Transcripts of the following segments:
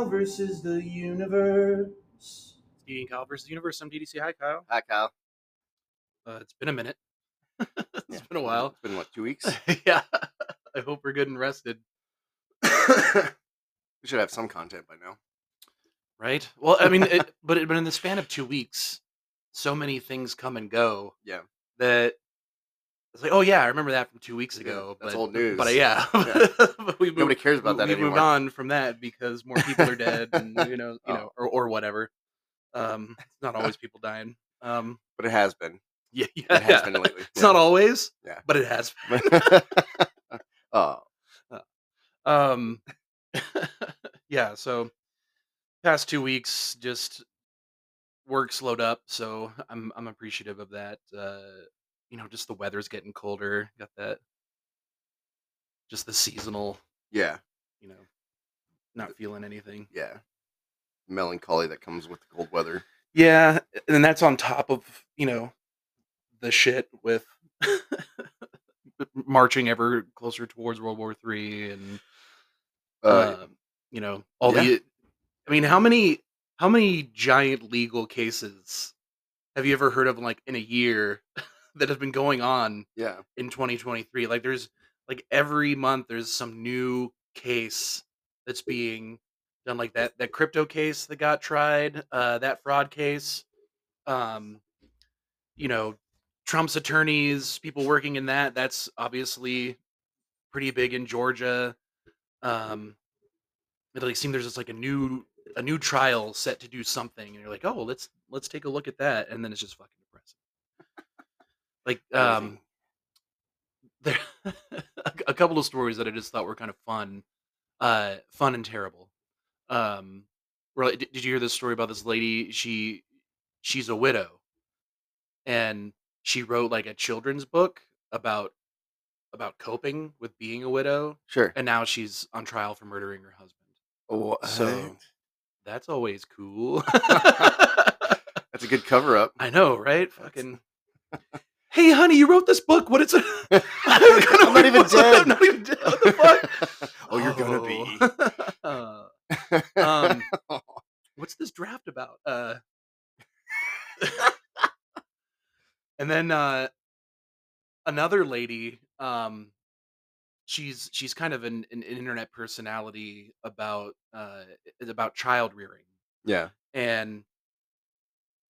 Kyle versus the universe. Steve and Kyle versus the universe. I'm DDC. Hi, Kyle. Hi, Kyle. Uh, it's been a minute. It's Yeah, been a while. It's been what two weeks? yeah. I hope we're good and rested. we should have some content by now. Right. Well, I mean, it, but it, but in the span of two weeks, so many things come and go. Yeah. That it's like, oh yeah, I remember that from two weeks Yeah, ago. that's but, old news. But uh, yeah, Yeah. but we moved, Nobody cares about that anymore. we anymore. moved on from that because more people are dead, and you know, you Oh. know, or or whatever. Um, it's not always people dying. Um, But it has been. yeah, yeah, It has yeah. been lately. It's not always, Yeah. but it has. oh, Um, yeah. So, past two weeks, just work slowed up. So I'm I'm appreciative of that. Uh, you know, just the weather's getting colder. Got that. Just the seasonal. yeah, You know, not feeling anything. yeah. Melancholy that comes with the cold weather. Yeah, and that's on top of you know the shit with marching ever closer towards World War Three and Uh, um, you know all the i mean how many how many giant legal cases have you ever heard of like in a year that has been going on yeah, in 2023 like there's like every month there's some new case that's being done like that that crypto case that got tried uh that fraud case um you know trump's attorneys people working in that that's obviously pretty big in georgia um it like seems there's just like a new a new trial set to do something and you're like oh let's let's take a look at that and then it's just fucking like um there a couple of stories that I just thought were kind of fun, uh, fun and terrible. Um, did, did you hear this story about this lady? She she's a widow, and she wrote like a children's book about about coping with being a widow, sure. and now she's on trial for murdering her husband. What? So- That's always cool. that's a good cover up. I know, right? Fucking. Hey, honey, you wrote this book. What is it? I'm not even dead. I'm not even dead. What the fuck? oh, you're gonna be. Uh, um, what's this draft about? Uh, and then uh, another lady. Um, she's she's kind of an, an internet personality about uh about child rearing yeah. and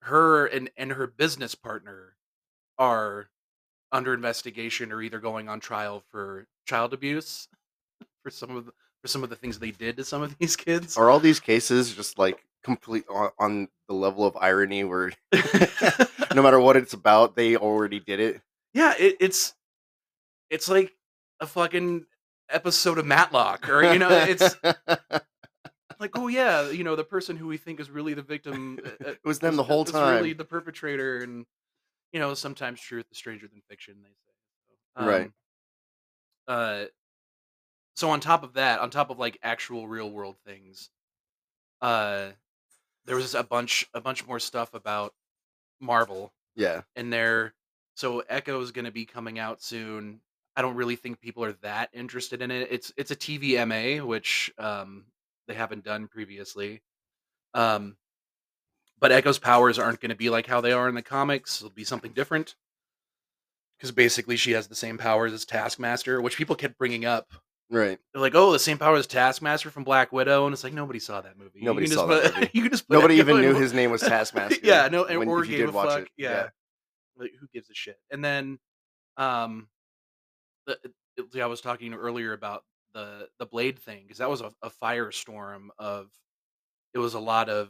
her and and her business partner are under investigation or either going on trial for child abuse for some of the, for some of the things they did to some of these kids. Are all these cases just like complete on, on the level of irony where no matter what it's about, they already did it? yeah, it, it's it's like a fucking episode of Matlock, or you know, it's like, oh yeah, you know, the person who we think is really the victim, uh, uh, it was them the whole time. really the perpetrator, and you know, sometimes truth is stranger than fiction. They say, so, Right. um, Uh, so on top of that, on top of like actual real world things, uh, there was a bunch, a bunch more stuff about Marvel yeah. and there. so Echo is going to be coming out soon. I don't really think people are that interested in it. It's it's a TVMA, which um, they haven't done previously. Um, but Echo's powers aren't going to be like how they are in the comics. It'll be something different. Because basically, she has the same powers as Taskmaster, which people kept bringing up. Right. They're like, "Oh, the same powers as Taskmaster from Black Widow," and it's like nobody saw that movie. You Nobody saw that put- movie. you can just Nobody even knew his name was Taskmaster. yeah, no, and when- or gave did a watch fuck. it. Yeah. like who gives a shit? And then, um, the, I was talking earlier about the the blade thing because that was a, a firestorm of. It was a lot of,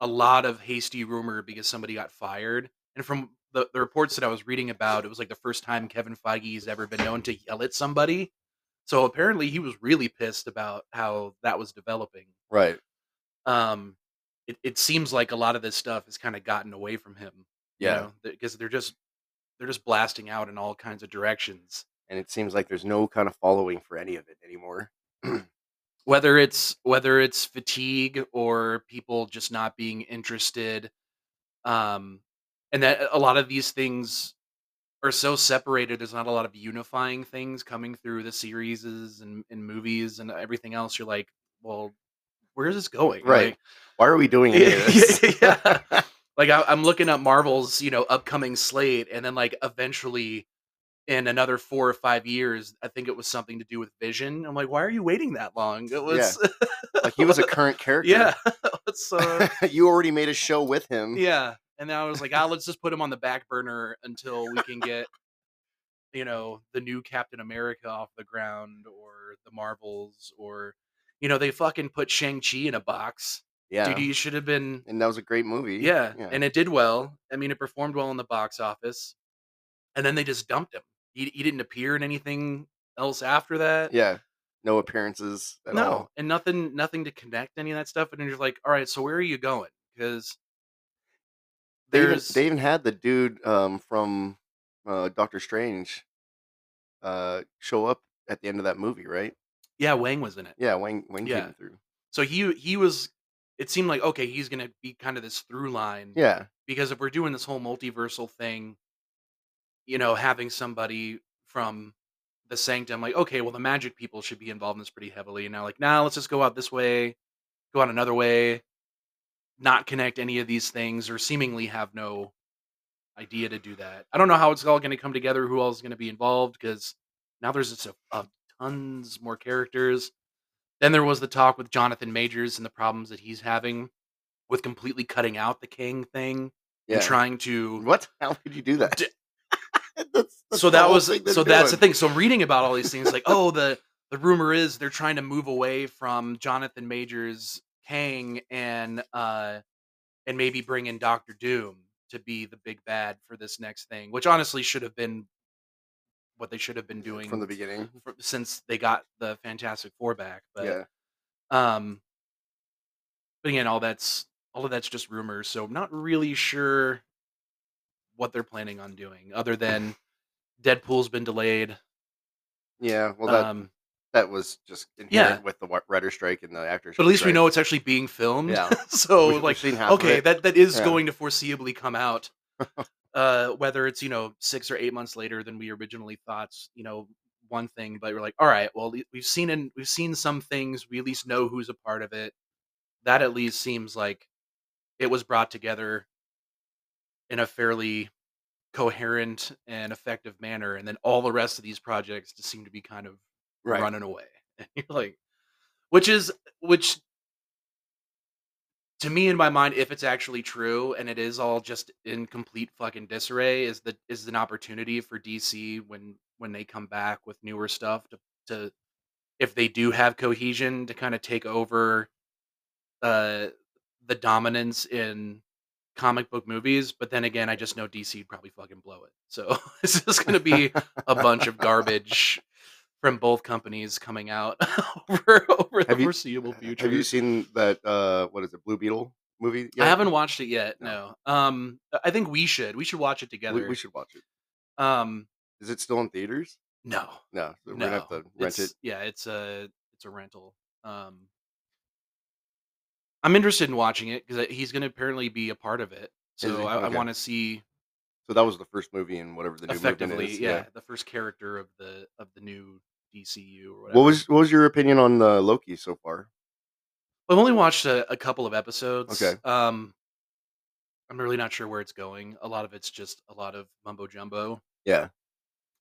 a lot of hasty rumor because somebody got fired, and from the, the reports that I was reading about, it was like the first time Kevin Feige's ever been known to yell at somebody. So apparently, he was really pissed about how that was developing Right. um it, it seems like a lot of this stuff has kind of gotten away from him Yeah. because they're just they're just blasting out in all kinds of directions And it seems like there's no kind of following for any of it anymore. whether it's whether it's fatigue or people just not being interested um and that a lot of these things are so separated there's not a lot of unifying things coming through the series and, and movies and everything else you're like well where is this going? Right. Like, Why are we doing this? yeah. Like I, I'm looking at Marvel's, you know, upcoming slate, and then like eventually, in another four or five years, I think it was something to do with Vision. I'm like, why are you waiting that long? It was, like he was a current character. yeah. Uh, you already made a show with him. yeah. And then I was like, ah, let's just put him on the back burner until we can get, you know, the new Captain America off the ground, or the Marvels, or, you know, they fucking put Shang Chi in a box. Yeah. Dude, he should have been and that was a great movie. Yeah, Yeah. and it did well. I mean, it performed well in the box office, and then they just dumped him. He he didn't appear in anything else after that. yeah. No appearances at no, all. and nothing nothing to connect any of that stuff. And then you're like, all right, so where are you going? Because They even, there's they even had the dude um, from uh, Doctor Strange uh, show up at the end of that movie, right? yeah, Wong was in it. Yeah, Wong Wong Yeah. came through. So he he was. It seemed like okay, he's gonna be kind of this through line. Yeah, because if we're doing this whole multiversal thing, you know, having somebody from the sanctum, like, okay, well, the magic people should be involved in this pretty heavily. And now, like, now let's just go out this way, go out another way, not connect any of these things, or seemingly have no idea to do that. I don't know how it's all going to come together, who all is going to be involved, because now there's just a, a tons more characters. Then there was the talk with Jonathan Majors and the problems that he's having with completely cutting out the Kang thing yeah. and trying to What? How could you do that? That's- that's so that was so that's the thing. So i'm reading about all these things like oh the the rumor is they're trying to move away from jonathan majors kang and uh and maybe bring in dr doom to be the big bad for this next thing which honestly should have been what they should have been doing from the beginning. fr- since they got the fantastic four back but yeah, um but again all that's all of that's just rumors so i'm not really sure what they're planning on doing other than deadpool's been delayed yeah. Well, that um that was just yeah. inherent with the writer strike and the actors. but at least we know it's actually being filmed Yeah. so we've like seen half of okay that that is Yeah. going to foreseeably come out uh whether it's you know six or eight months later than we originally thought you know one thing but we're like all right well we- we've seen and we've seen some things we at least know who's a part of it that at least seems like it was brought together in a fairly coherent and effective manner and then all the rest of these projects just seem to be kind of Right. running away and you're like which is which to me in my mind if it's actually true and it is all just in complete fucking disarray is the is an opportunity for dc when when they come back with newer stuff to to if they do have cohesion to kind of take over uh the dominance in comic book movies but then again i just know dc would probably fucking blow it so it's just going to be a bunch of garbage from both companies coming out over over the you- foreseeable future Have you seen that? Uh, what is it? Blue Beetle movie? I haven't watched it yet. No. No. Um, I think we should. We should watch it together. we should watch it. Um, Is it still in theaters? no, No, we're no. gonna have to rent It's- it. Yeah, it's a it's a rental. Um, I'm interested in watching it because he's going to apparently be a part of it. Is So? I, I Okay. want to see So that was the first movie in whatever the new movement effectively, is. yeah, the first character of the of the new DCU or whatever. What was what was your opinion on uh, Loki so far? I've only watched a, a couple of episodes. Okay. Um, I'm really not sure where it's going. A lot of it's just a lot of mumbo jumbo. Yeah,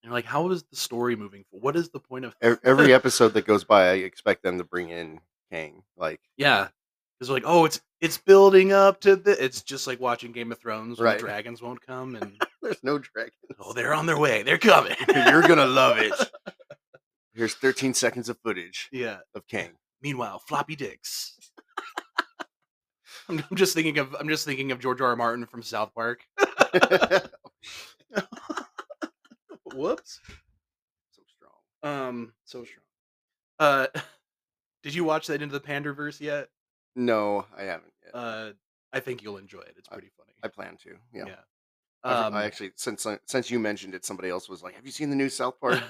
And like, how is the story moving? For what is the point of Ev- every episode that goes by, I expect them to bring in Kang. Like, Yeah, because like, oh, it's it's building up to the. It's just like watching Game of Thrones when Right. dragons won't come, and there's no dragons. oh, they're on their way. They're coming. You're gonna love it. Here's 13 seconds of footage yeah. of Kang. Meanwhile, floppy dicks. I'm, I'm just thinking of I'm just thinking of George R. R. Martin from South Park. Whoops. so strong. Um, so strong. Uh, did you watch that into the Panderverse yet? No, I haven't yet. Uh, I think you'll enjoy it. It's pretty funny. I plan to. Yeah. yeah. I, Um, I actually since since you mentioned it, somebody else was like, "Have you seen the new South Park?"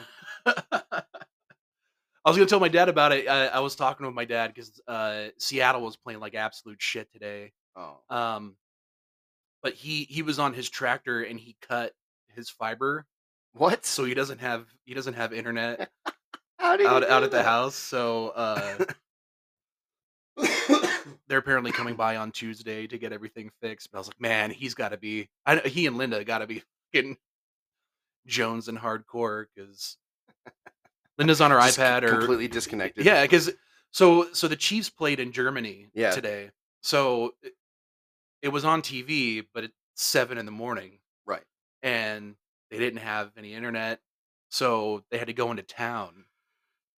I was gonna tell my dad about it. I, I was talking with my dad because uh, Seattle was playing like absolute shit today. oh, Um, but he he was on his tractor and he cut his fiber, what? so he doesn't have he doesn't have internet How did out you out do at the that? house. So uh, they're apparently coming by on Tuesday to get everything fixed. But I was like, man, he's got to be. I, he and Linda got to be getting Jones and hardcore because Linda's on her Just iPad or completely disconnected. yeah, because so so the Chiefs played in Germany Yeah. today. So it, it was on TV, but it's seven in the morning, Right. and they didn't have any internet, so they had to go into town.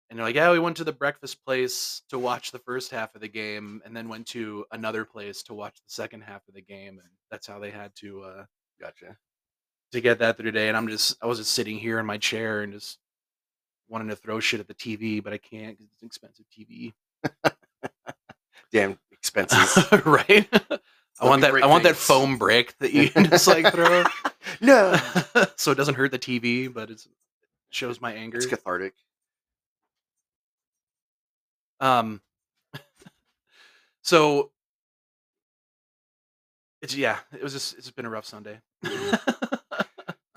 And they're like, "Yeah, we went to the breakfast place to watch the first half of the game, and then went to another place to watch the second half of the game, and that's how they had to uh, Gotcha. to get that through today." And I'm just, I was just sitting here in my chair and just wanting to throw shit at the TV, but I can't because it's an expensive TV. Damn expenses. right? I want that. I want that foam brick that you can just like throw, no. so it doesn't hurt the TV, but it's, it shows my anger. It's cathartic. Um. So it's yeah. It was just. It's been a rough Sunday.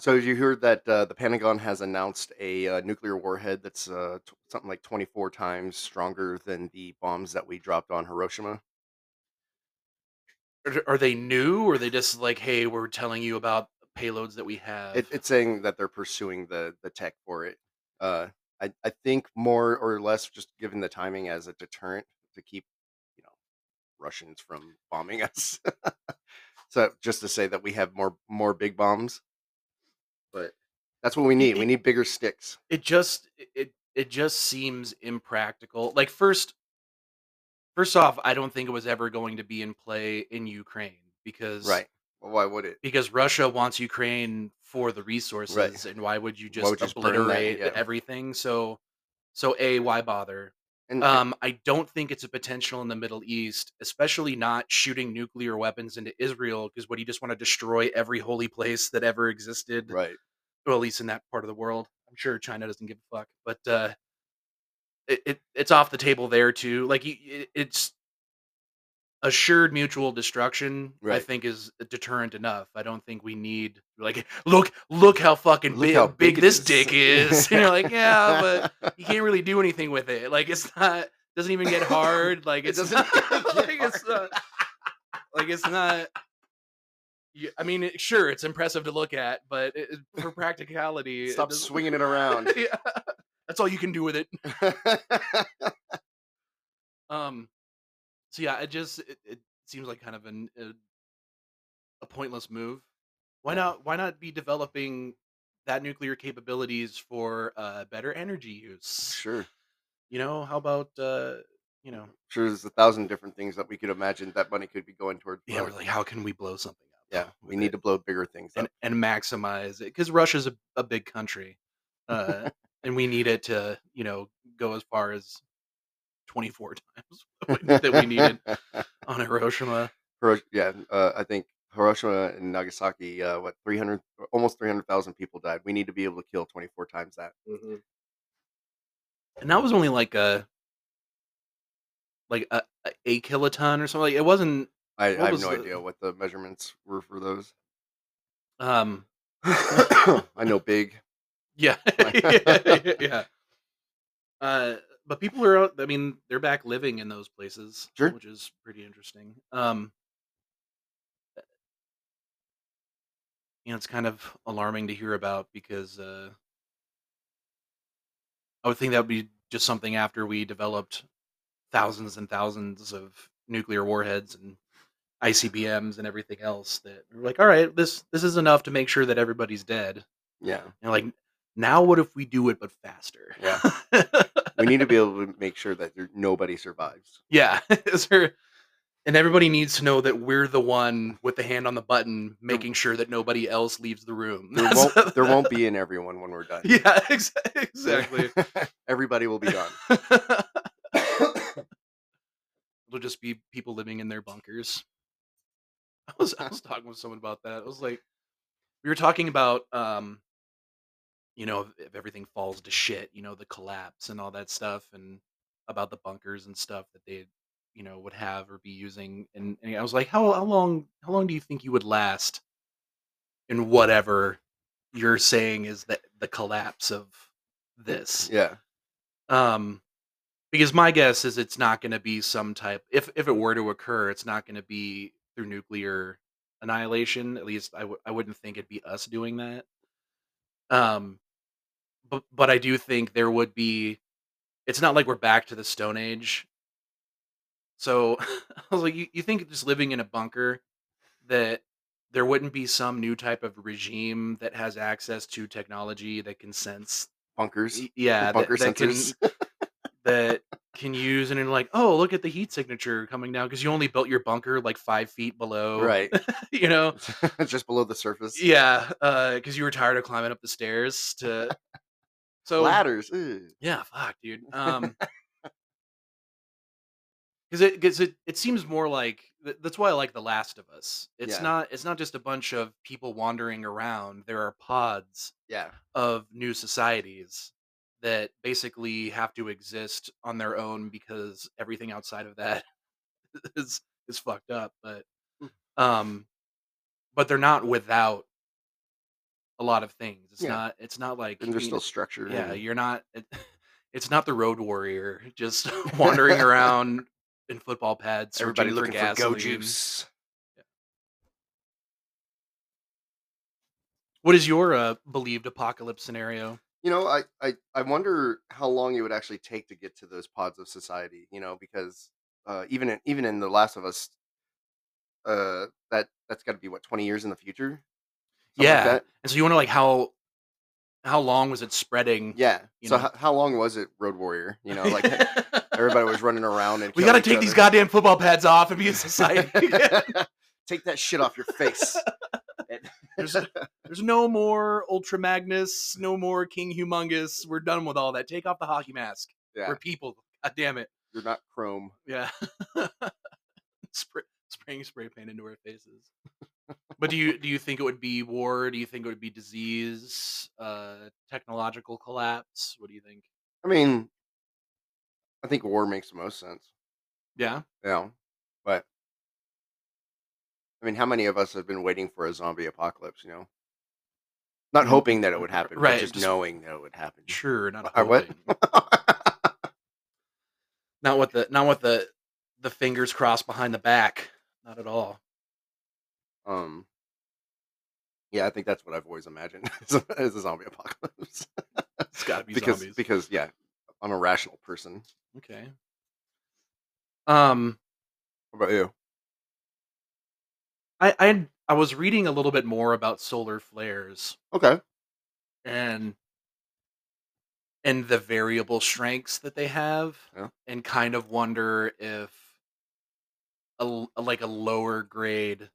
So you heard that uh, the Pentagon has announced a uh, nuclear warhead that's uh, t- something like 24 times stronger than the bombs that we dropped on Hiroshima. are, are they new, or are they just like, hey, we're telling you about payloads that we have? It, it's saying that they're pursuing the the tech for it. Uh, I I think more or less just given the timing as a deterrent to keep you know Russians from bombing us. so just to say that we have more more big bombs, but that's what we need. We need bigger sticks. it just it- it it just seems impractical. Like first first off, I don't think it was ever going to be in play in Ukraine because Right. Well, why would it? because Russia wants Ukraine for the resources and why would you just would you just obliterate Yeah. everything? So so a why bother? And Um I don't think it's a potential in the Middle East, especially not shooting nuclear weapons into Israel because what do you just want to destroy every holy place that ever existed? right. well, at least in that part of the world. I'm sure China doesn't give a fuck, but uh, it, it it's off the table there too. Like it's assured mutual destruction. I think is deterrent enough. I don't think we need like look look how fucking Look big, how big, big this is. dick is. and you're like, yeah, but you can't really do anything with it. Like it's not doesn't even get hard. Like It it's doesn't not, get like it's not like it's not. you- I mean, it, sure, it's impressive to look at, but it, it- for practicality, Stop doesn't- swinging it around. yeah, that's all you can do with it. Um, so yeah, it just it, it seems like kind of an a, a pointless move. Why not? Why not be developing that nuclear capabilities for uh, better energy use? sure. You know, how about uh, you know, Sure, there's a thousand different things that we could imagine that money could be going toward. yeah, we're like, how can we blow something up? yeah, we need it? to blow bigger things and up. and maximize it because Russia's a, a big country, uh, and we need it to you know go as far as twenty four times that we needed on Hiroshima. Hiro- yeah, uh, I think Hiroshima and Nagasaki, uh, what 300, almost 300,000 people died. We need to be able to kill 24 times that. and that was only like a like a, a, a kiloton or something. Like it wasn't. I, I have no the- idea what the measurements were for those. Um, I know big. yeah, yeah, yeah. Uh, but people are. out- I mean, they're back living in those places, Sure. which is pretty interesting. Um, you know, it's kind of alarming to hear about because uh, I would think that would be just something after we developed thousands and thousands of nuclear warheads and ICBMs and everything else that we're like, all right, this this is enough to make sure that everybody's dead. Yeah. And like, now what if we do it but faster? Yeah. We need to be able to make sure that there, nobody survives. yeah. Is there, and everybody needs to know that we're the one with the hand on the button, making sure that nobody else leaves the room. There won't, there won't be an everyone when we're done. Yeah, ex- exactly. Everybody will be gone. It'll just be people living in their bunkers. I was I was talking with someone about that. I was like, we were talking about um, you know, if, if everything falls to shit, you know, the collapse and all that stuff, and about the bunkers and stuff that they, you know, would have or be using. And, and I was like, how how long how long do you think you would last in whatever you're saying is that the collapse of this? Yeah. Um, because my guess is it's not going to be some type if if it were to occur it's not going to be through nuclear annihilation at least I w- I wouldn't think it'd be us doing that um but but i do think there would be it's not like we're back to the stone age so i was like you, you think just living in a bunker that there wouldn't be some new type of regime that has access to technology that can sense Bunkers. y- yeah that, bunker that can sensors. that can use and then like oh look at the heat signature coming down because you only built your bunker like five feet below right. you know Just below the surface. yeah uh, because you were tired of climbing up the stairs to so Ladders. ugh. yeah fuck dude um because it because it, it seems more like that's why i like the last of us it's Yeah. not it's not just a bunch of people wandering around there are pods Yeah. of new societies that basically have to exist on their own because everything outside of that is is fucked up but Mm. um but they're not without a lot of things it's Yeah. not it's not like And you still know, structure. yeah and- you're not it, it's not the road warrior just wandering around in football pads Everybody searching looking for gasoline. go juice. what is your uh, believed apocalypse scenario You know, I, I I wonder how long it would actually take to get to those pods of society. You know, because uh, even in, even in The Last of Us, uh, that that's got to be what twenty years in the future. Like Yeah. that? and so you wonder like how how long was it spreading yeah. So know. how, how long was it, Road Warrior? You know, like everybody was running around and we got to take these goddamn football pads off and be a society. Take that shit off your face. There's, there's no more Ultra Magnus, no more King Humongous. We're done with all that. Take off the hockey mask. yeah, We're people. God damn it. you're not Chrome. Yeah. Spraying spray paint into our faces. but do you do you think it would be war? Do you think it would be disease? Uh, technological collapse? What do you think? I mean, I think war makes the most sense. Yeah. Yeah. but I mean, how many of us have been waiting for a zombie apocalypse? You know, not Mm, hoping that it would happen, right, but just, just- knowing that it would happen. Sure. Not Uh, what? hoping. Not with the not with the the fingers crossed behind the back. Not at all. um, yeah, I think that's what I've always imagined as a, zombie apocalypse. It's got to be because zombies. because yeah, I'm a rational person. Okay. Um, What about you? I I I was reading a little bit more about solar flares Okay. and and the variable strengths that they have, Yeah. and kind of wonder if a l- like a lower grade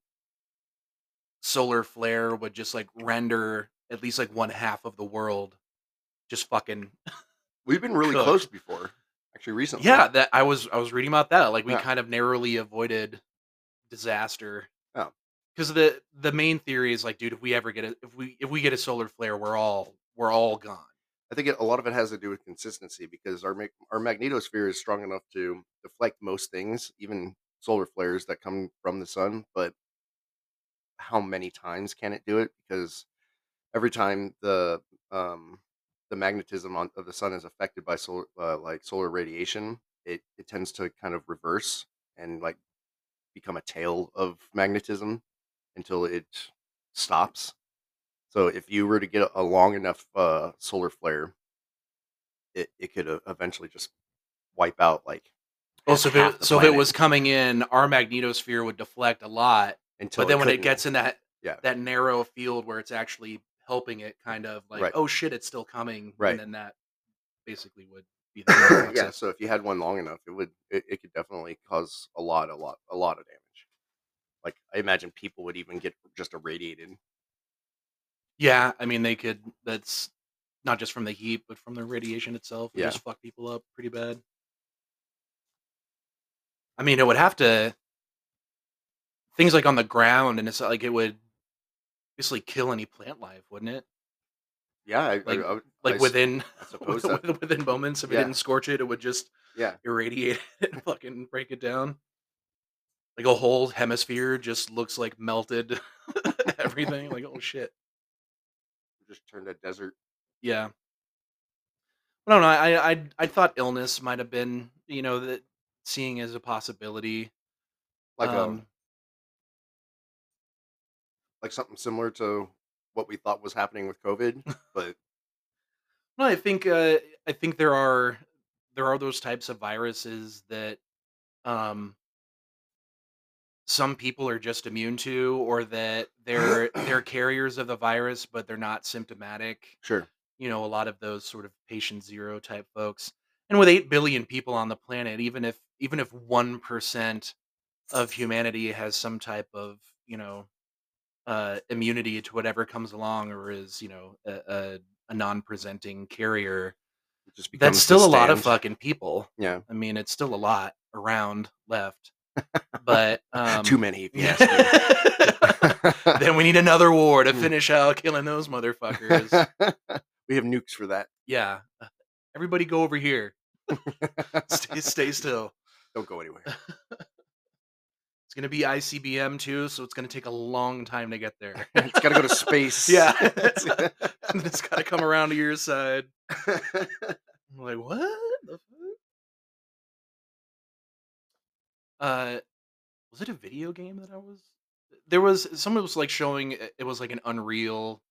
solar flare would just like render at least like one half of the world just fucking We've been really Cooked. close before, actually recently. yeah that i was i was reading about that like we Yeah. kind of narrowly avoided disaster Oh. because the the main theory is like dude if we ever get a if we if we get a solar flare we're all we're all gone I think it, a lot of it has to do with consistency because our our magnetosphere is strong enough to deflect most things, even solar flares that come from the sun. But how many times can it do it? Because every time the um, the magnetism on, of the sun is affected by solar uh, like solar radiation, it it tends to kind of reverse and like become a tail of magnetism until it stops. So if you were to get a long enough uh, solar flare, it, it could uh, eventually just wipe out like oh so if it, so if it was coming in our magnetosphere would deflect a lot until but then when it gets in that Yeah. that narrow field where it's actually helping it kind of like Right. oh shit it's still coming Right. and then that basically would be the thing that fucks yeah, so if you had one long enough, it would it, it could definitely cause a lot, a lot, a lot of damage. Like I imagine people would even get just irradiated. Yeah, I mean they could. That's not just from the heat, but from the radiation itself. Yeah. just fuck people up pretty bad. I mean, it would have to things like on the ground, and it's like it would basically kill any plant life, wouldn't it? Yeah, I, Like- I, I Like within I suppose that. within, within moments, if it didn't scorch it, it would just Yeah, irradiate it and fucking break it down. Like a whole hemisphere just looks like melted everything. Like oh shit. just turned a desert. Yeah. I don't know. I I I thought illness might have been you know that seeing as a possibility. Like Um, a like something similar to what we thought was happening with COVID, but No, I think uh, I think there are there are those types of viruses that um, some people are just immune to, or that they're they're carriers of the virus, but they're not symptomatic. sure. You know, a lot of those sort of patient zero type folks. And with eight billion people on the planet, even if even if one percent of humanity has some type of you know uh, immunity to whatever comes along, or is you know a, a, a non-presenting carrier, just that's still a lot of fucking people. Yeah, I mean, it's still a lot around left, but um, too many. If you yeah. ask me. then we need another war to Mm. finish out killing those motherfuckers. we have nukes for that. yeah, everybody go over here. Stay, stay still. Don't go anywhere. It's gonna be ICBM too, so it's gonna take a long time to get there. it's got to go to space. yeah, it's, it's got to come around to your side. I'm like, what the fuck? Uh, was it a video game that I was? There was someone was like showing it it was like an Unreal,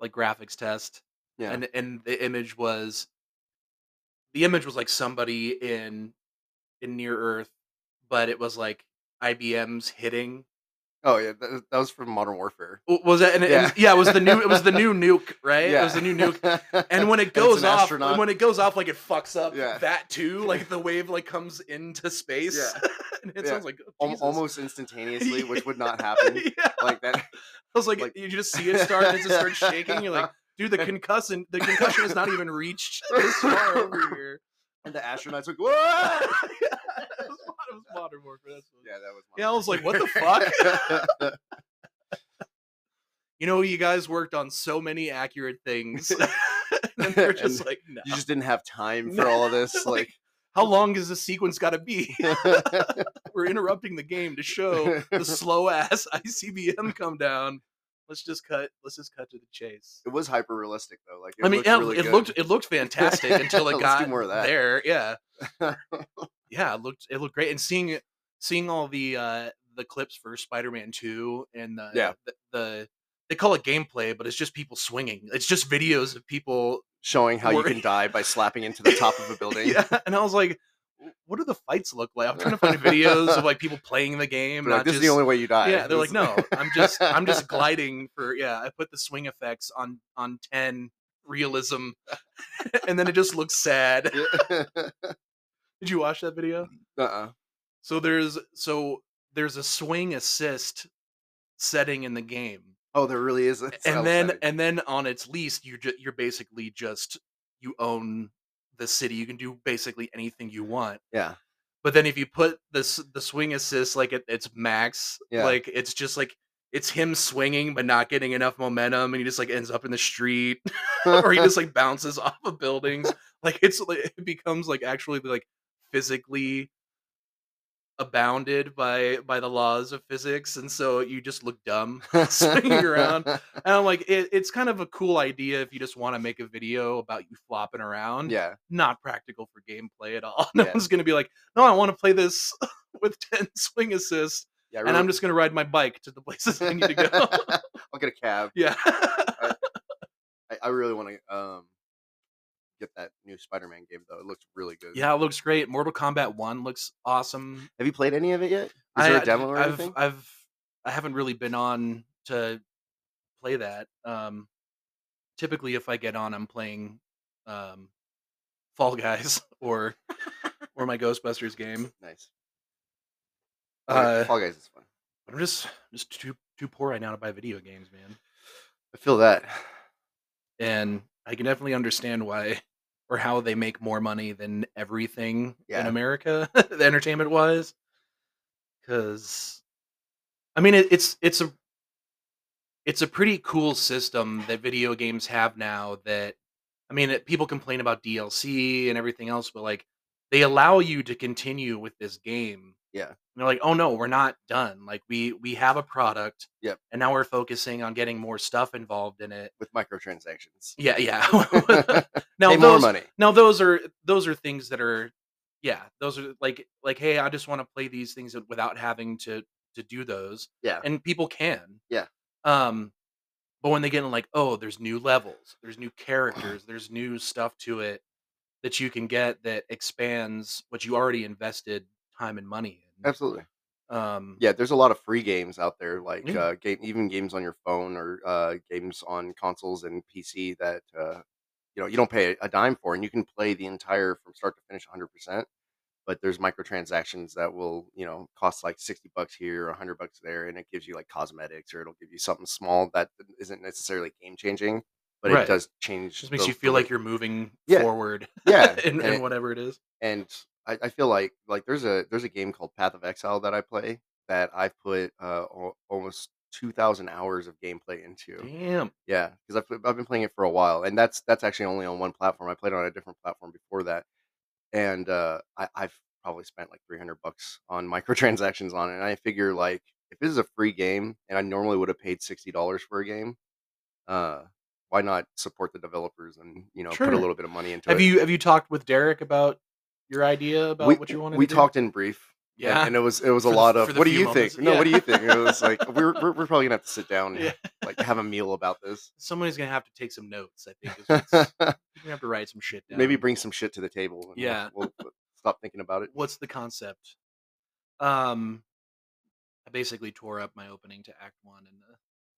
like graphics test, yeah. and and the image was, the image was like somebody in, in near Earth, but it was like IBM's hitting. oh yeah, that, that was from Modern Warfare. Was that? And, yeah. Yeah. yeah, it was the new. It was the new nuke, right? Yeah, It was the new nuke. And when it goes an off, astronaut. when it goes off, like it fucks up Yeah. that too. Like the wave like comes into space. Yeah. and it Yeah. sounds like oh, almost instantaneously, which would not happen yeah. like that. I was like, like- you just see it start and it just starts shaking. You're like, dude, the concussion, the concussion has not even reached this far over here. And the astronauts like, whoa! yeah, it was, it was modern warfare. That's what- Yeah, that was. Yeah, I was like, what the fuck? You know, you guys worked on so many accurate things, and they're just And like, no. you just didn't have time for all of this. Like- Like, How long is this sequence got to be? We're interrupting the game to show the slow ass ICBM come down. Let's just cut. Let's just cut to the chase. it was hyper realistic though. Like, it I mean, looked yeah, really it good. looked it looked fantastic until it got more of that. there. Yeah, yeah, it looked it looked great. And seeing seeing all the uh the clips for Spider-Man Two and the Yeah. the, the they call it gameplay, but it's just people swinging. It's just videos of people. showing how you can die by slapping into the top of a building. Yeah, and I was like, "W- what do the fights look like? I'm trying to find videos of like people playing the game. Like, this is the only way you die. yeah, they're like, no, I'm just I'm just gliding for yeah. I put the swing effects on on ten realism, and then it just looks sad. Did you watch that video? uh-uh. So there's so there's a swing assist setting in the game, Oh, there really is. And then setting. and then on its least, you ju- you're basically just you own the city. You can do basically anything you want. yeah, But then if you put this the swing assist like at its max, Yeah. like it's just like it's him swinging but not getting enough momentum, and he just like ends up in the street, or he just like bounces off of buildings. Like it's like it becomes like actually like physically abounded by by the laws of physics, and so you just look dumb swinging around. And I'm like, it, it's kind of a cool idea if you just want to make a video about you flopping around yeah, not practical for gameplay at all. No Yeah. one's gonna be like, no, I want to play this with ten swing assists, yeah. I and I'm just gonna ride my bike to the places I need to go. I'll get a cab. yeah, I, I really want to um get that new Spider-Man game though. It looks really good. yeah, it looks great. Mortal Kombat One looks awesome. Have you played any of it yet? Is there a demo or I've, anything? I've I haven't really been on to play that. Um, typically, if I get on, I'm playing um, Fall Guys or or my Ghostbusters game. nice. Uh, Fall Guys is fun. I'm just just too too poor right now to buy video games, man. I feel that. and I can definitely understand why or how they make more money than everything in America, the entertainment wise. Because, I mean, it, it's it's a it's a pretty cool system that video games have now. That I mean, it, people complain about DLC and everything else, but like they allow you to continue with this game Yeah. And they're like, "Oh no, we're not done. Like we we have a product. Yep. And now we're focusing on getting more stuff involved in it. with microtransactions. Yeah, yeah. now Pay more those money. now those are those are things that are yeah, those are like like hey, I just want to play these things without having to to do those. Yeah. And people can. Yeah. Um but when they get in like, oh, there's new levels, there's new characters, there's new stuff to it that you can get that expands what you already invested time and money. Absolutely. Um Yeah, there's a lot of free games out there, like Yeah. uh, game, even games on your phone or uh, games on consoles and PC that uh, you know you don't pay a dime for, and you can play the entire from start to finish 100. percent But there's microtransactions that will you know cost like 60 bucks here or 100 bucks there, and it gives you like cosmetics or it'll give you something small that isn't necessarily game changing, but Right. it does change. just makes you feel like you're moving Yeah. forward yeah, in, and- in whatever it is. and I, I feel like like there's a there's a game called Path of Exile that I play that I've put uh, al- almost two thousand hours of gameplay into. Damn. Yeah, because I've I've been playing it for a while, and that's that's actually only on one platform. I played on a different platform before that, and uh, I, I've probably spent like three hundred bucks on microtransactions on it. And I figure like if this is a free game, and I normally would have paid sixty dollars for a game, uh, why not support the developers and you know put a little bit of money into Have it? you have you talked with Derek about your idea about we, what you wanted we to do? talked in brief. Yeah. and, it was it was For a lot for of what do you moments, think? No, what do you think? It was like we're we're, we're probably gonna have to sit down and Yeah. like have a meal about this. Somebody's gonna have to take some notes. I think you're gonna have to write some shit down. Maybe bring some shit to the table. And Yeah. we'll, we'll stop thinking about it. what's the concept? Um, I basically tore up my opening to Act One and the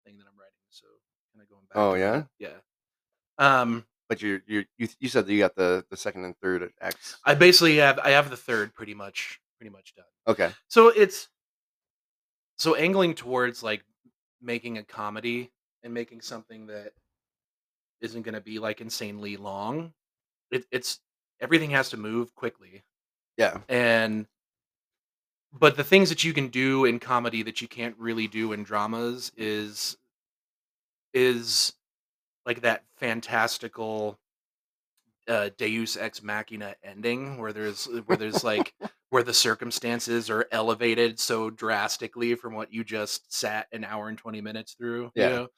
thing that I'm writing, so kind of going back. Oh, yeah? that. yeah. Um, But you you you you said that you got the the second and third acts. I basically have I have the third pretty much pretty much done. Okay. So it's so angling towards like making a comedy and making something that isn't going to be like insanely long. It, it's everything has to move quickly, Yeah. and but the things that you can do in comedy that you can't really do in dramas is is like that fantastical uh deus ex machina ending where there's where there's like where the circumstances are elevated so drastically from what you just sat an hour and 20 minutes through Yeah. you know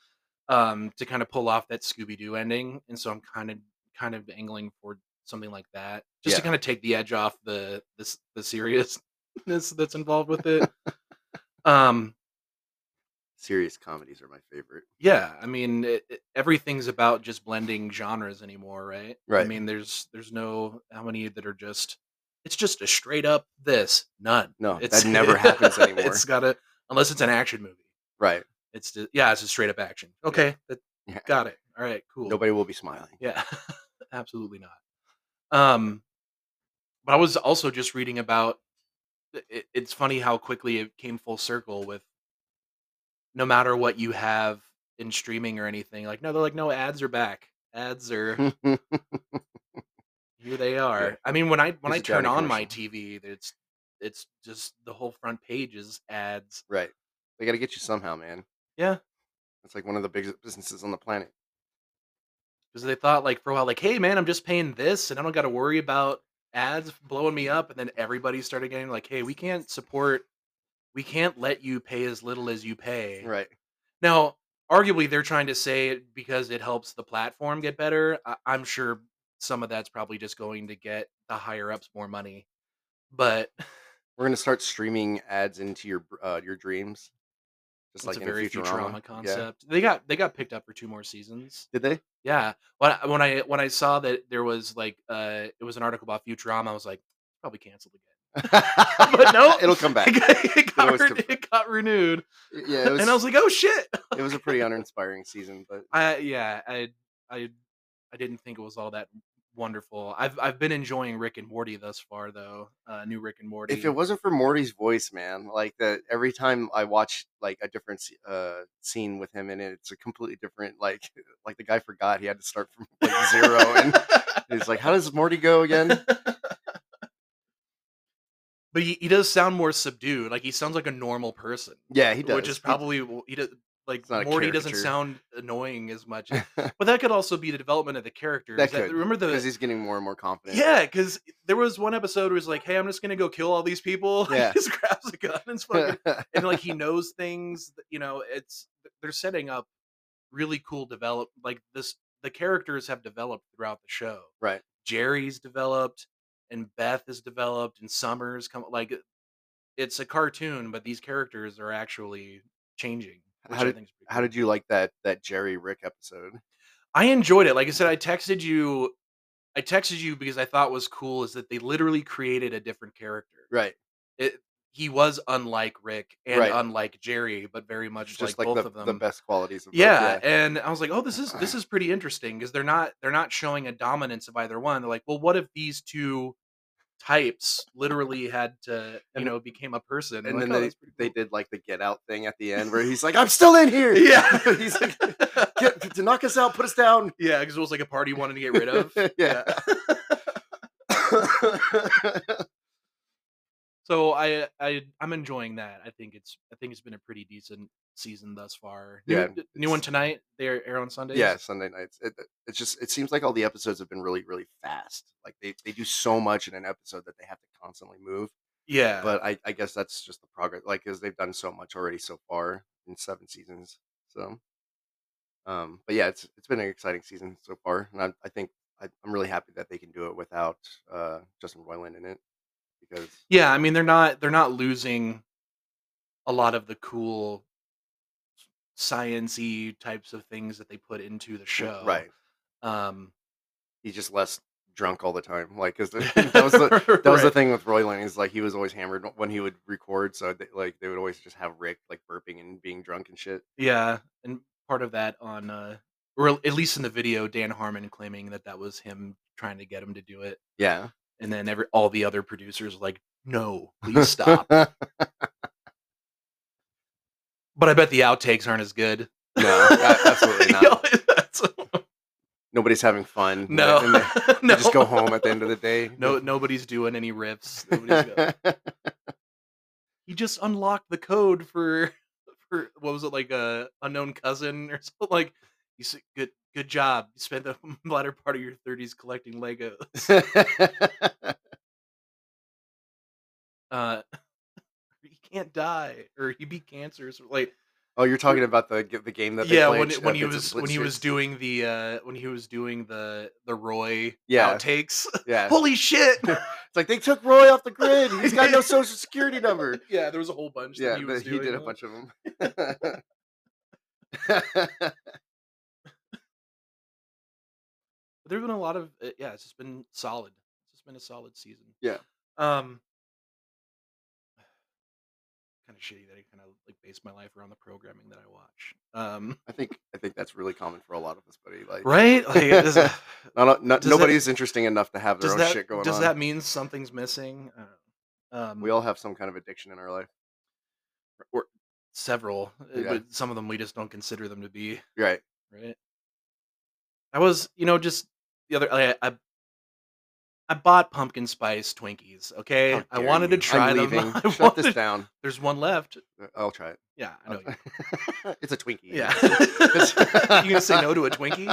um to kind of pull off that scooby-doo ending. And so i'm kind of kind of angling for something like that just to kind of take the edge off the this the seriousness that's involved with it. Um Serious comedies are my favorite. yeah i mean it, it- everything's about just blending genres anymore right i Right. mean there's there's no how many that are just it's just a straight up this none No, it's that never happens anymore. it's gotta unless it's an action movie right. it's just, yeah it's a straight up action okay that, Yeah. got it all right cool Nobody will be smiling. yeah absolutely not um but i was also just reading about it, it's funny how quickly it came full circle with no matter what you have in streaming or anything like no they're like no ads are back ads are here they are i mean when i when i turn on my tv it's it's just the whole front page is ads right. They got to get you somehow, man. yeah It's like one of the biggest businesses on the planet. because they thought like for a while like hey man i'm just paying this and i don't got to worry about ads blowing me up and then everybody started getting like hey we can't support we can't let you pay as little as you pay Right. now arguably they're trying to say it because it helps the platform get better I- i'm sure some of that's probably just going to get the higher ups more money but We're gonna start streaming ads into your uh, your dreams. Just it's like a in very Futurama. Futurama Yeah. concept they got they got picked up for two more seasons Did they? Yeah. When I, when I when I saw that there was like uh it was an article about Futurama, I was like, probably canceled again. But no, it'll come back. It got, it got, re- back. got renewed, Yeah, it was, and I was like, oh shit. it was a pretty uninspiring season, but I yeah, I I I didn't think it was all that wonderful. I've I've been enjoying Rick and Morty thus far though. Uh, new Rick and Morty. if it wasn't for Morty's voice, man, like that every time I watch like a different uh scene with him in it, it's a completely different like like the guy forgot he had to start from like zero and he's like, How does Morty go again? But he, he does sound more subdued. Like he sounds like a normal person. Yeah, he does. Which is probably w- he does, like It's not a Morty doesn't sound annoying as much. But that could also be the development of the character. that That- could remember the because he's getting more and more confident. yeah, because there was one episode where he's like, "Hey, I'm just gonna go kill all these people." Yeah. he just grabs a gun and fucking and like he knows things. that- You know, it's they're setting up really cool develop like this. The characters have developed throughout the show. right. Jerry's developed, and Beth is developed, and Summers come like it's a cartoon, but these characters are actually changing. How did- pretty How did you like that that Jerry Rick episode? I enjoyed it. Like I said, I texted you. I texted you because I thought was cool is that they literally created a different character. Right. It, he was unlike Rick and Right. unlike Jerry, but very much like, like, both the, of them. the best qualities of both, yeah, and I was like, oh, this is this is pretty interesting because they're not they're not showing a dominance of either one. They're like, well, what if these two types literally had to you And- know became a person? And then like, oh, they, they did like the get out thing at the end where he's like, I'm still in here. yeah he's like, get, to knock us out, put us down. yeah because it was like a party he wanted to get rid of. yeah. So I I I'm enjoying that. I think it's I think it's been a pretty decent season thus far. New, Yeah, new one tonight. They air on Sundays. yeah, Sunday nights. It, it's just it seems like all the episodes have been really really fast. Like they, they do so much in an episode that they have to constantly move. yeah. But I, I guess that's just the progress. Like because they've done so much already so far in seven seasons. So, um, but yeah, it's it's been an exciting season so far, and I, I think I, I'm really happy that they can do it without uh, Justin Roiland in it because yeah, I mean they're not they're not losing a lot of the cool sciency types of things that they put into the show. right, Um he's just less drunk all the time. Like because that was the that was the thing with Roiland is like he was always hammered when he would record, so they, like they would always just have Rick like burping and being drunk and shit. Yeah, and part of that on uh or at least in the video Dan Harmon claiming that that was him trying to get him to do it. Yeah, and then every all the other producers like no please stop but i bet the outtakes aren't as good No, absolutely not. Nobody's having fun. no they, they no just go home at the end of the day. no nobody's doing any riffs he just unlocked the code for for what was it like a unknown cousin or something like you said good good job you spent the latter part of your 30s collecting legos uh he can't die or he beat cancer so like oh, you're talking about the the game that they yeah when when he was when he was doing the uh when he was doing the the roy Yeah. outtakes yeah. holy shit It's like they took Roy off the grid. He's got no social security number. yeah there was a whole bunch Yeah, that he he did a bunch of them. But there's been a lot of uh, yeah it's just been solid it's just been a solid season Yeah. um kind of shitty that i kind of like base my life around the programming that i watch um I think I think that's really common for a lot of us, buddy. Like, right like does, not, not, does that- nobody's interesting enough to have their does own that shit going does on. that mean something's missing um we all have some kind of addiction in our life, or several uh, Yeah. but some of them we just don't consider them to be right? right i was you know just the other i i, I bought pumpkin spice twinkies okay How i dare wanted to you. try I'm them leaving. I Shut wanted- this down. there's one left uh, I'll try it. yeah i know you it's a Twinkie. yeah you gonna say no to a twinkie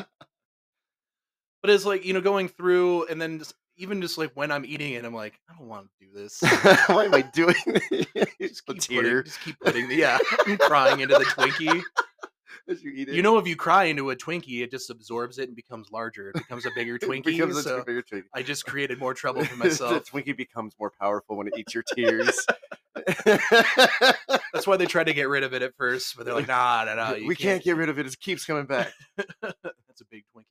but it's like you know going through and then just even just like when i'm eating it i'm like i don't want to do this Why am I doing this? just keep putting, just keep putting the yeah i'm crying into the twinkie as you eat it. You know, if you cry into a Twinkie, it just absorbs it and becomes larger. It becomes a bigger It Twinkie. becomes a bigger Twinkie. I just created more trouble for the myself. Twinkie becomes more powerful when it eats your tears. That's why they tried to get rid of it at first, but they're like, nah, nah, nah. We can't get rid of it. It keeps coming back. That's a big Twinkie.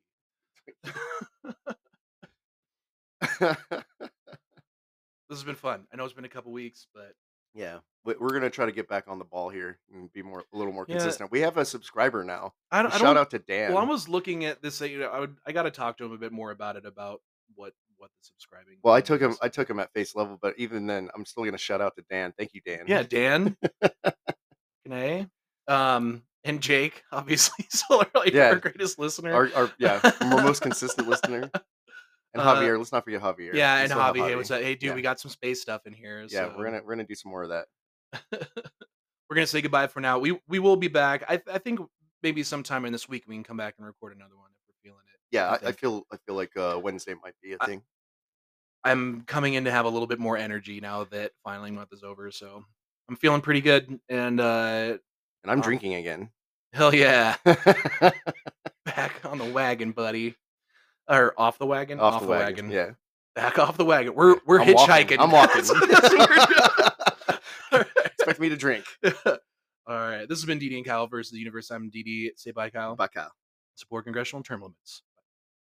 This has been fun. I know it's been a couple weeks, but yeah, we- we're gonna try to get back on the ball here and be more a little more Yeah. consistent. We have a subscriber now. I don't. I Shout don't out to Dan. well, I was looking at this. You know, I would. I got to talk to him a bit more about it about what what the subscribing. Well, I thing took him. is. I took him at face level, but even then, I'm still gonna shout out to Dan. Thank you, Dan. Yeah, Dan. Can Um, and Jake, obviously, are like Yeah. our greatest listener. our, our yeah, our most consistent listener. And Uh, Javier, let's not forget Javier. yeah, We and have Javi, hey, what's up? Hey, dude, Yeah. we got some space stuff in here. Yeah, so- we're gonna we're gonna do some more of that. we're gonna say goodbye for now. We we will be back. I I think maybe sometime in this week we can come back and record another one if we're feeling it. Yeah, I, I feel I feel like uh, Wednesday might be a thing. I'm coming in to have a little bit more energy now that filing month is over, so I'm feeling pretty good. And uh and I'm um, drinking again. hell yeah, back on the wagon, buddy. Or off the wagon, Off, the wagon. Yeah. back off the wagon. We're we're I'm walking. hitchhiking. I'm walking. What we're doing. Expect me to drink. All right. This has been DD and Kyle versus the universe. I'm DD. Say bye, Kyle. Bye, Kyle. Support congressional term limits.